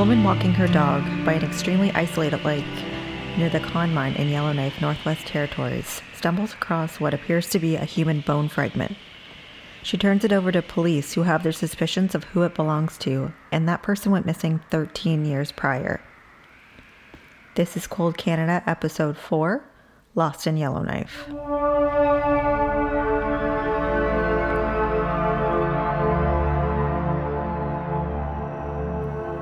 woman walking her dog by an extremely isolated lake near the Con Mine in Yellowknife, Northwest Territories, stumbles across what appears to be a human bone fragment. She turns it over to police who have their suspicions of who it belongs to, and that person went missing 13 years prior. This is Cold Canada, Episode 4 Lost in Yellowknife.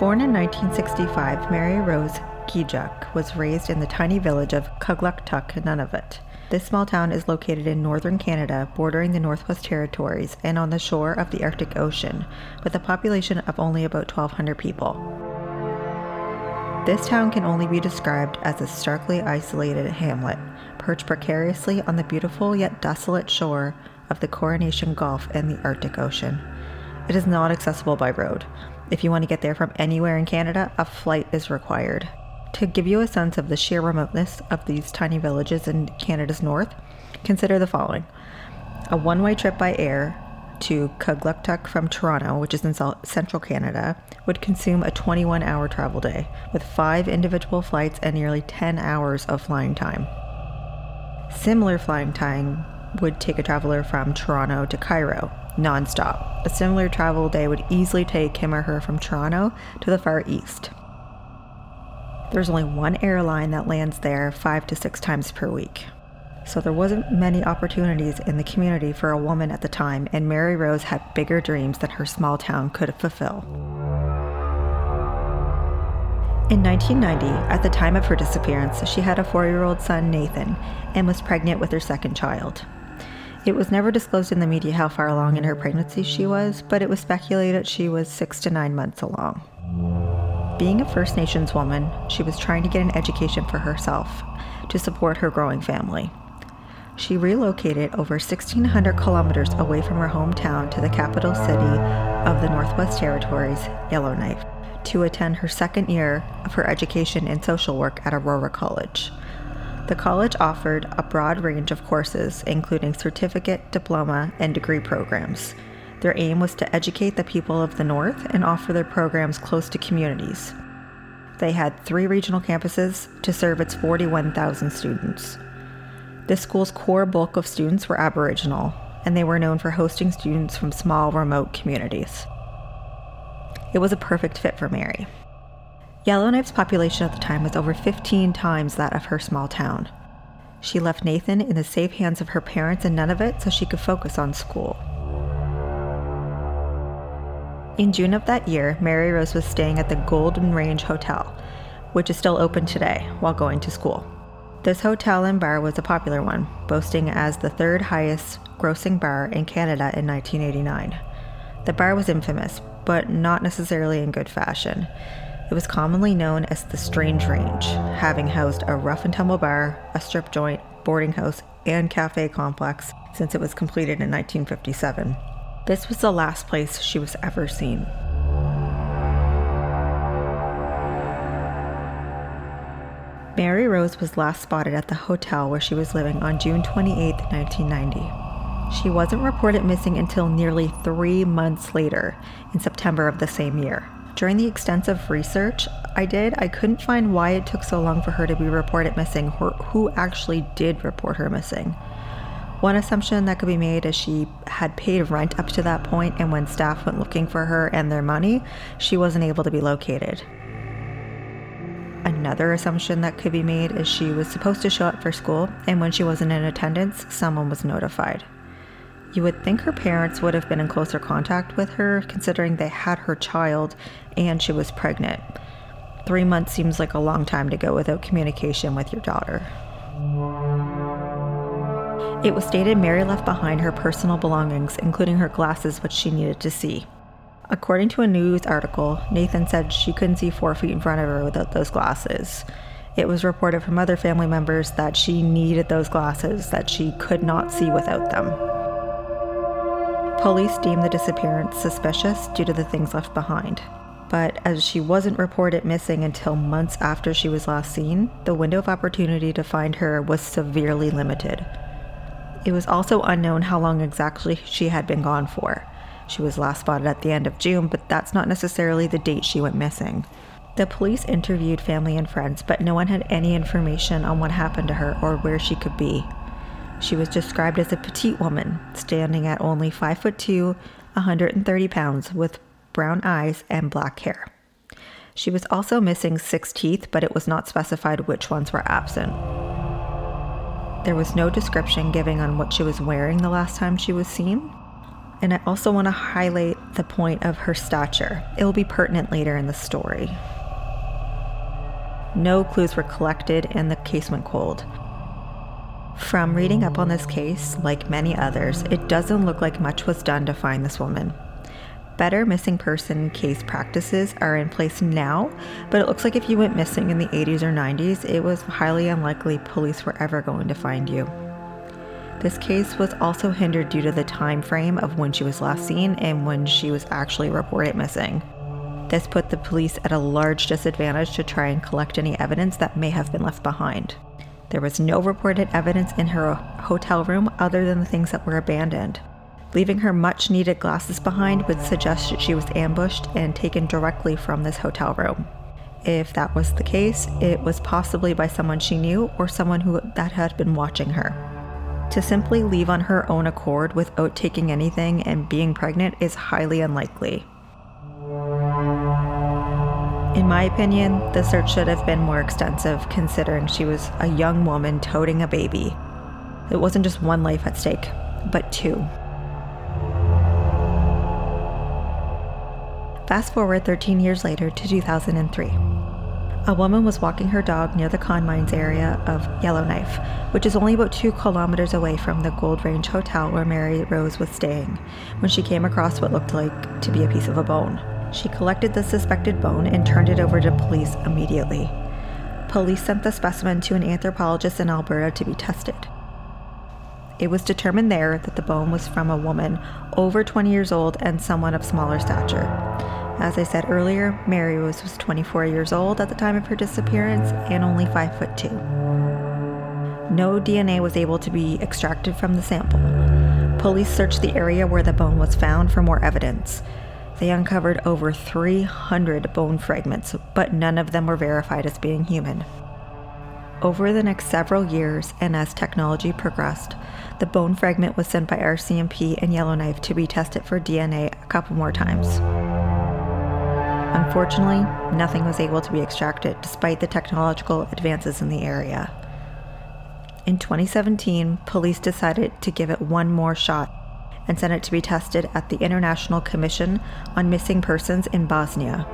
Born in 1965, Mary Rose Keadjuk was raised in the tiny village of Kugluktuk, Nunavut. This small town is located in northern Canada, bordering the Northwest Territories and on the shore of the Arctic Ocean, with a population of only about 1,200 people. This town can only be described as a starkly isolated hamlet, perched precariously on the beautiful yet desolate shore of the Coronation Gulf and the Arctic Ocean. It is not accessible by road. If you want to get there from anywhere in Canada, a flight is required. To give you a sense of the sheer remoteness of these tiny villages in Canada's north, consider the following a one way trip by air to Kugluktuk from Toronto, which is in central Canada, would consume a 21 hour travel day, with five individual flights and nearly 10 hours of flying time. Similar flying time would take a traveler from Toronto to Cairo, nonstop. A similar travel day would easily take him or her from Toronto to the Far East. There's only one airline that lands there five to six times per week. So there wasn't many opportunities in the community for a woman at the time, and Mary Rose had bigger dreams than her small town could fulfill. In 1990, at the time of her disappearance, she had a four year old son, Nathan, and was pregnant with her second child. It was never disclosed in the media how far along in her pregnancy she was, but it was speculated she was six to nine months along. Being a First Nations woman, she was trying to get an education for herself to support her growing family. She relocated over 1,600 kilometers away from her hometown to the capital city of the Northwest Territories, Yellowknife, to attend her second year of her education in social work at Aurora College. The college offered a broad range of courses, including certificate, diploma, and degree programs. Their aim was to educate the people of the North and offer their programs close to communities. They had three regional campuses to serve its 41,000 students. The school's core bulk of students were Aboriginal, and they were known for hosting students from small, remote communities. It was a perfect fit for Mary. Yellowknife's population at the time was over 15 times that of her small town. She left Nathan in the safe hands of her parents in Nunavut so she could focus on school. In June of that year, Mary Rose was staying at the Golden Range Hotel, which is still open today, while going to school. This hotel and bar was a popular one, boasting as the third highest grossing bar in Canada in 1989. The bar was infamous, but not necessarily in good fashion. It was commonly known as the Strange Range, having housed a rough and tumble bar, a strip joint, boarding house, and cafe complex since it was completed in 1957. This was the last place she was ever seen. Mary Rose was last spotted at the hotel where she was living on June 28, 1990. She wasn't reported missing until nearly three months later, in September of the same year. During the extensive research I did, I couldn't find why it took so long for her to be reported missing or who actually did report her missing. One assumption that could be made is she had paid rent up to that point, and when staff went looking for her and their money, she wasn't able to be located. Another assumption that could be made is she was supposed to show up for school, and when she wasn't in attendance, someone was notified. You would think her parents would have been in closer contact with her, considering they had her child and she was pregnant. Three months seems like a long time to go without communication with your daughter. It was stated Mary left behind her personal belongings, including her glasses, which she needed to see. According to a news article, Nathan said she couldn't see four feet in front of her without those glasses. It was reported from other family members that she needed those glasses, that she could not see without them. Police deemed the disappearance suspicious due to the things left behind. But as she wasn't reported missing until months after she was last seen, the window of opportunity to find her was severely limited. It was also unknown how long exactly she had been gone for. She was last spotted at the end of June, but that's not necessarily the date she went missing. The police interviewed family and friends, but no one had any information on what happened to her or where she could be. She was described as a petite woman, standing at only 5 foot 2, 130 pounds, with brown eyes and black hair. She was also missing six teeth, but it was not specified which ones were absent. There was no description giving on what she was wearing the last time she was seen. And I also want to highlight the point of her stature. It will be pertinent later in the story. No clues were collected and the case went cold. From reading up on this case, like many others, it doesn't look like much was done to find this woman. Better missing person case practices are in place now, but it looks like if you went missing in the 80s or 90s, it was highly unlikely police were ever going to find you. This case was also hindered due to the time frame of when she was last seen and when she was actually reported missing. This put the police at a large disadvantage to try and collect any evidence that may have been left behind. There was no reported evidence in her hotel room other than the things that were abandoned. Leaving her much needed glasses behind would suggest that she was ambushed and taken directly from this hotel room. If that was the case, it was possibly by someone she knew or someone who that had been watching her. To simply leave on her own accord without taking anything and being pregnant is highly unlikely. In my opinion, the search should have been more extensive considering she was a young woman toting a baby. It wasn't just one life at stake, but two. Fast forward 13 years later to 2003. A woman was walking her dog near the Con Mines area of Yellowknife, which is only about two kilometers away from the Gold Range Hotel where Mary Rose was staying, when she came across what looked like to be a piece of a bone. She collected the suspected bone and turned it over to police immediately. Police sent the specimen to an anthropologist in Alberta to be tested. It was determined there that the bone was from a woman over 20 years old and someone of smaller stature. As I said earlier, Mary Rose was 24 years old at the time of her disappearance and only 5 foot 2. No DNA was able to be extracted from the sample. Police searched the area where the bone was found for more evidence. They uncovered over 300 bone fragments, but none of them were verified as being human. Over the next several years, and as technology progressed, the bone fragment was sent by RCMP and Yellowknife to be tested for DNA a couple more times. Unfortunately, nothing was able to be extracted despite the technological advances in the area. In 2017, police decided to give it one more shot and sent it to be tested at the International Commission on Missing Persons in Bosnia.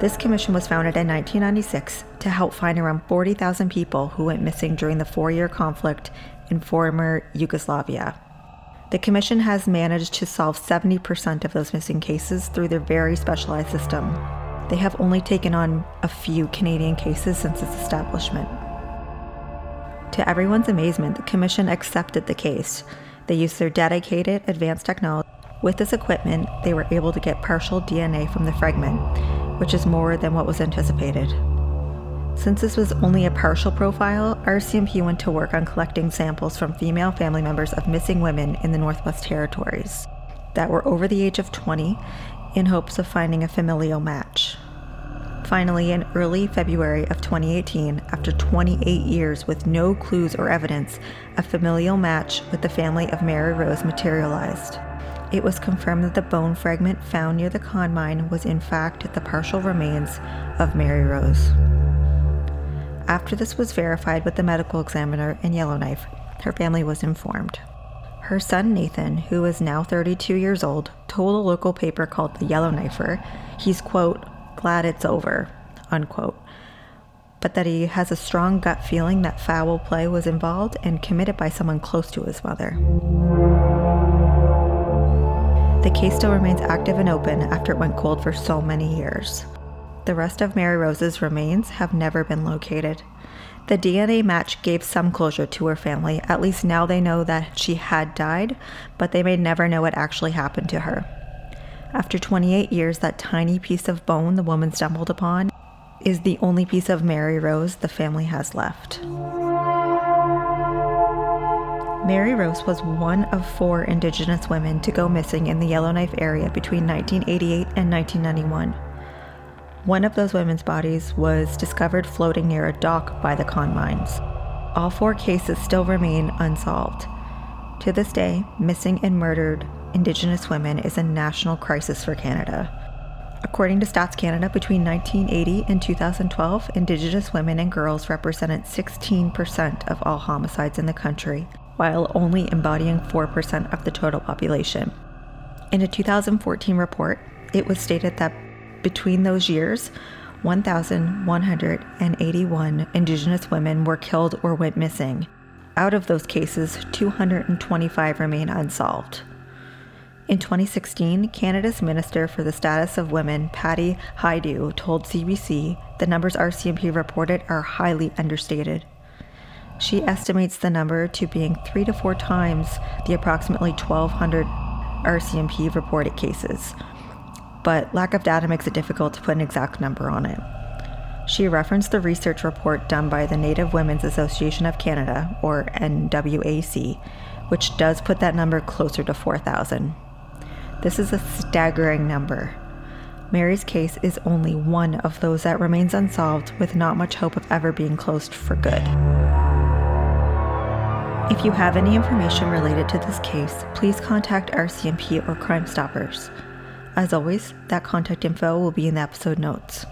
This commission was founded in 1996 to help find around 40,000 people who went missing during the four year conflict in former Yugoslavia. The Commission has managed to solve 70% of those missing cases through their very specialized system. They have only taken on a few Canadian cases since its establishment. To everyone's amazement, the Commission accepted the case. They used their dedicated advanced technology. With this equipment, they were able to get partial DNA from the fragment, which is more than what was anticipated. Since this was only a partial profile, RCMP went to work on collecting samples from female family members of missing women in the Northwest Territories that were over the age of 20 in hopes of finding a familial match. Finally, in early February of 2018, after 28 years with no clues or evidence, a familial match with the family of Mary Rose materialized. It was confirmed that the bone fragment found near the con mine was in fact the partial remains of Mary Rose. After this was verified with the medical examiner in Yellowknife, her family was informed. Her son Nathan, who is now 32 years old, told a local paper called the Yellowknifer he's, quote, glad it's over, unquote, but that he has a strong gut feeling that foul play was involved and committed by someone close to his mother. The case still remains active and open after it went cold for so many years. The rest of Mary Rose's remains have never been located. The DNA match gave some closure to her family. At least now they know that she had died, but they may never know what actually happened to her. After 28 years, that tiny piece of bone the woman stumbled upon is the only piece of Mary Rose the family has left. Mary Rose was one of four Indigenous women to go missing in the Yellowknife area between 1988 and 1991. One of those women's bodies was discovered floating near a dock by the con mines. All four cases still remain unsolved. To this day, missing and murdered Indigenous women is a national crisis for Canada. According to Stats Canada, between 1980 and 2012, Indigenous women and girls represented 16% of all homicides in the country, while only embodying 4% of the total population. In a 2014 report, it was stated that between those years, 1,181 Indigenous women were killed or went missing. Out of those cases, 225 remain unsolved. In 2016, Canada's Minister for the Status of Women, Patty Hajdu, told CBC the numbers RCMP reported are highly understated. She estimates the number to being three to four times the approximately 1,200 RCMP reported cases, but lack of data makes it difficult to put an exact number on it. She referenced the research report done by the Native Women's Association of Canada, or NWAC, which does put that number closer to 4,000. This is a staggering number. Mary's case is only one of those that remains unsolved with not much hope of ever being closed for good. If you have any information related to this case, please contact RCMP or Crime Stoppers. As always, that contact info will be in the episode notes.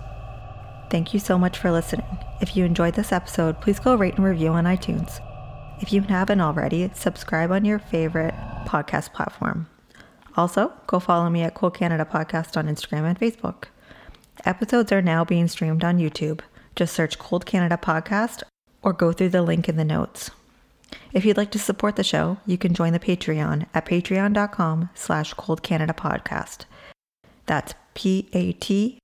Thank you so much for listening. If you enjoyed this episode, please go rate and review on iTunes. If you haven't already, subscribe on your favorite podcast platform. Also, go follow me at Cold Canada Podcast on Instagram and Facebook. Episodes are now being streamed on YouTube. Just search Cold Canada Podcast or go through the link in the notes. If you'd like to support the show, you can join the Patreon at patreon.com slash Cold Canada Podcast. That's P-A-T-R-E-O-N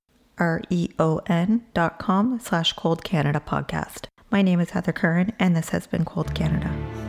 dot com slash Cold Canada Podcast. My name is Heather Curran, and this has been Cold Canada.